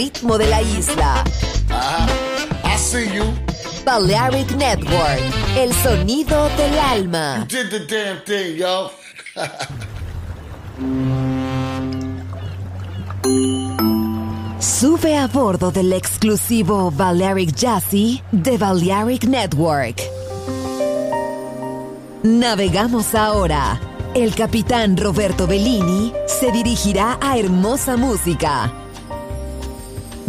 ritmo de la isla. Ah, I see you. Balearic Network, el sonido del alma. You did the damn thing, yo. Sube a bordo del exclusivo Balearic Jazzy de Balearic Network. Navegamos ahora. El capitán Roberto Bellini se dirigirá a hermosa música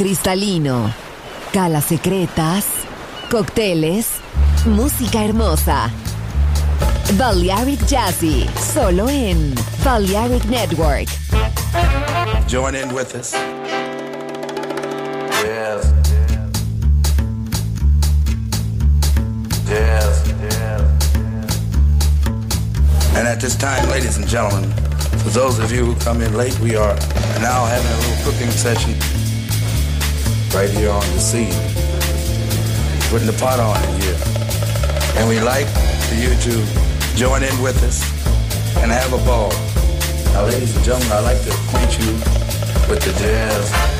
Cristalino, calas secretas, cócteles, música hermosa. Balearic Jazzy, solo en Balearic Network. Join in with us. Yes. Yes. And at this time, ladies and gentlemen, for those of you who come in late, we are now having a little cooking session right here on the scene. Putting the pot on here. And we like for you to join in with us and have a ball. Now, ladies and gentlemen, I'd like to acquaint you with the jazz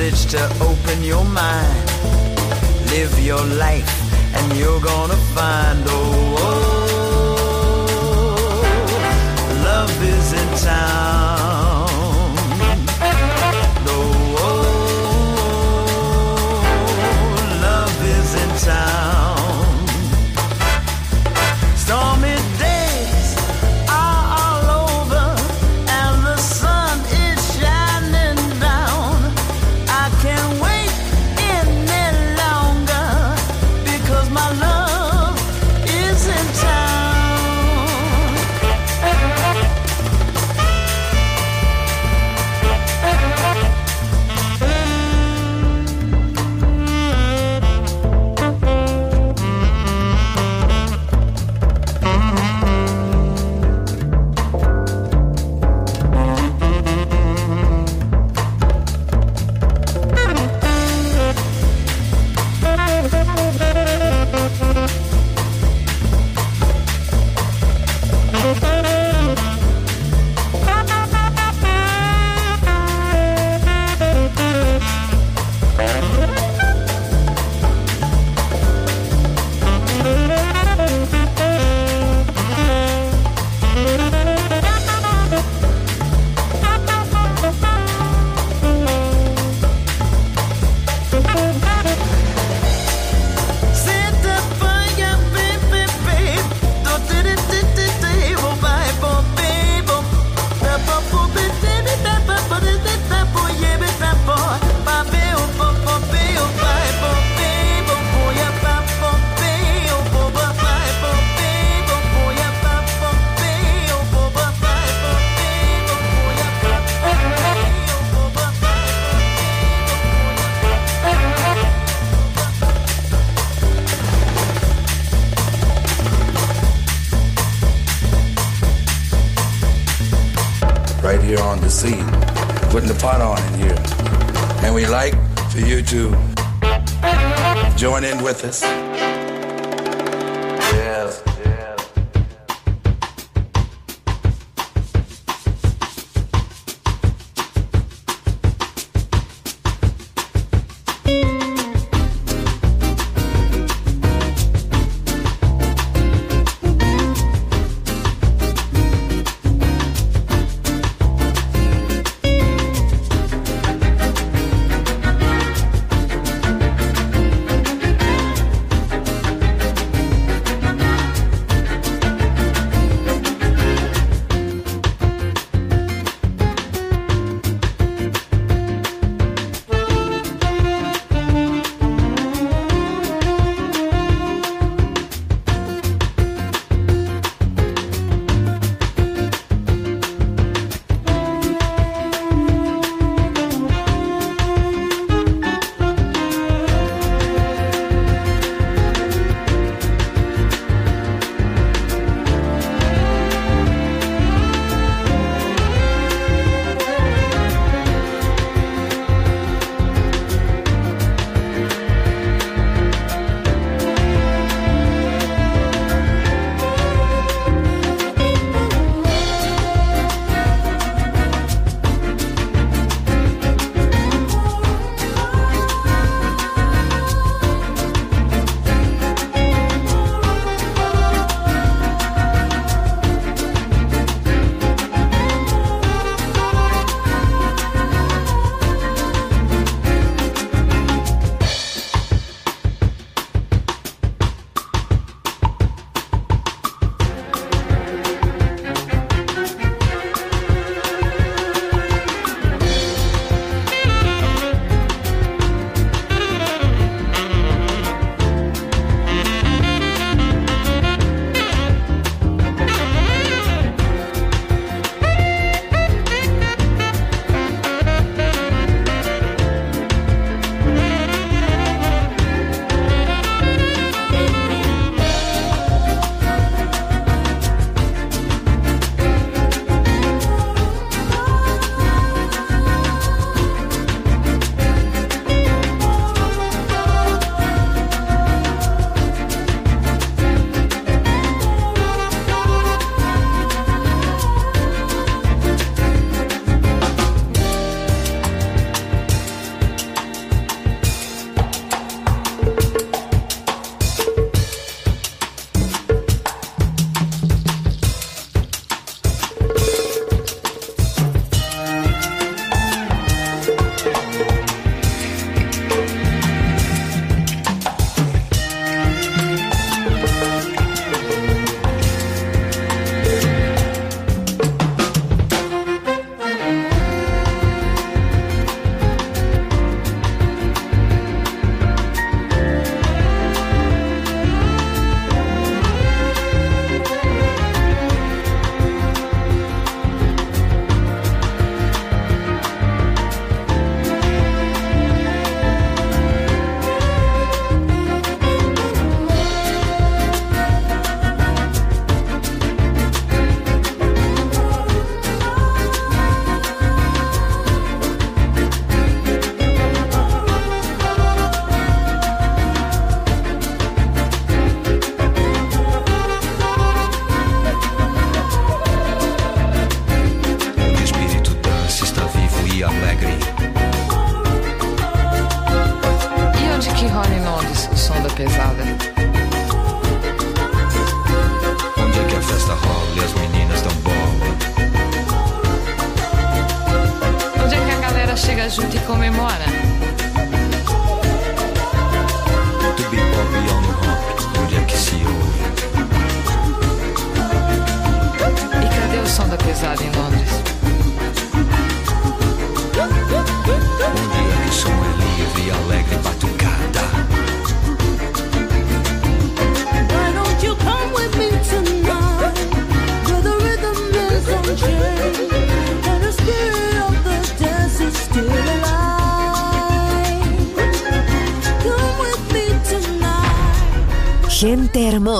message to open your mind. Live your life, and you're gonna find oh, oh, oh love is in town. Oh, oh, oh love is in town. Join in with us.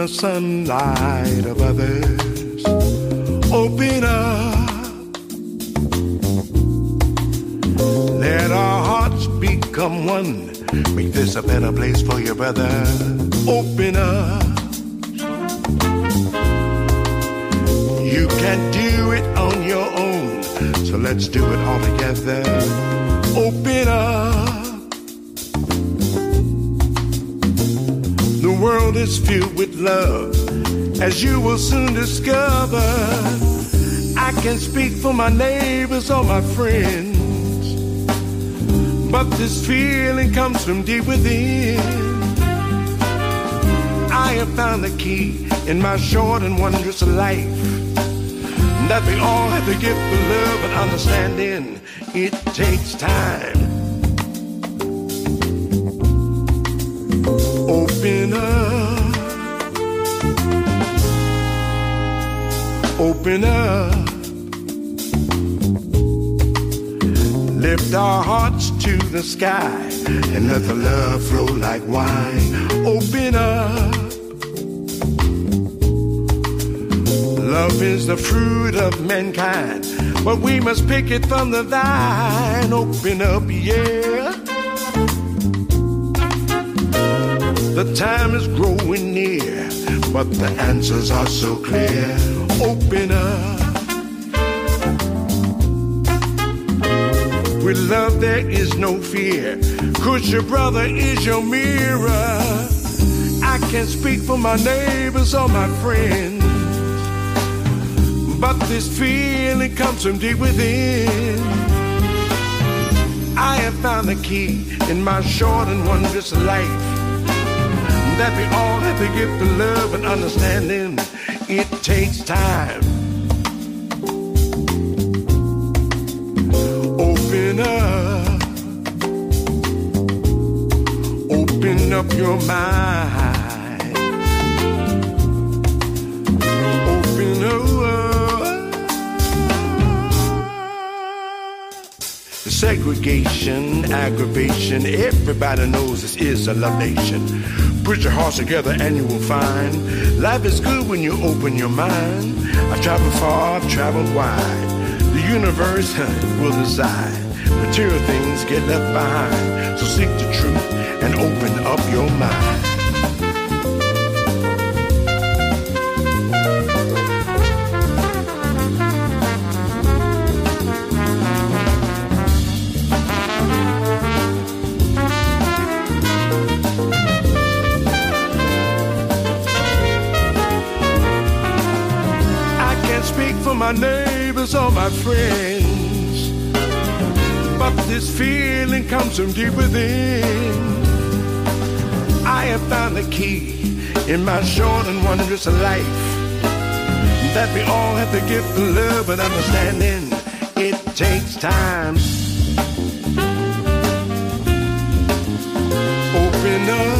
The sunlight of others. Open up. Let our hearts become one. Make this a better place for your brother. You will soon discover. I can speak for my neighbors or my friends, but this feeling comes from deep within. I have found the key in my short and wondrous life that we all have to give for love and understanding. It takes time. Open up. Lift our hearts to the sky and let the love flow like wine. Open up. Love is the fruit of mankind, but we must pick it from the vine. Open up, yeah. The time is growing near, but the answers are so clear. Open up. With love, there is no fear, cause your brother is your mirror. I can speak for my neighbors or my friends. But this feeling comes from deep within. I have found the key in my short and wondrous life. That we all have to give to love and understanding. It takes time. Open up. Open up your mind. Segregation, aggravation, everybody knows this is a love nation. Put your hearts together and you will find life is good when you open your mind. I've traveled far, I've traveled wide. The universe will decide. Material things get left behind. So seek the truth and open up your mind. Neighbors or my friends, but this feeling comes from deep within. I have found the key in my short and wondrous life that we all have to give for love and understanding. It takes time. Open up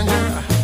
stranger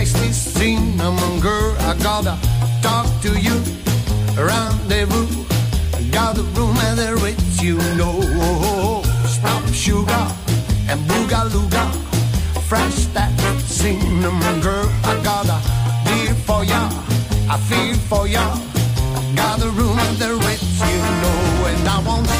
makes me sing. I'm girl, I gotta talk to you. Rendezvous, got a room and the it's you know. Stop sugar and boogalooga. Fresh that cinnamon girl, I gotta deal for ya. I feel for ya. Got a room and the it's you know, and I want.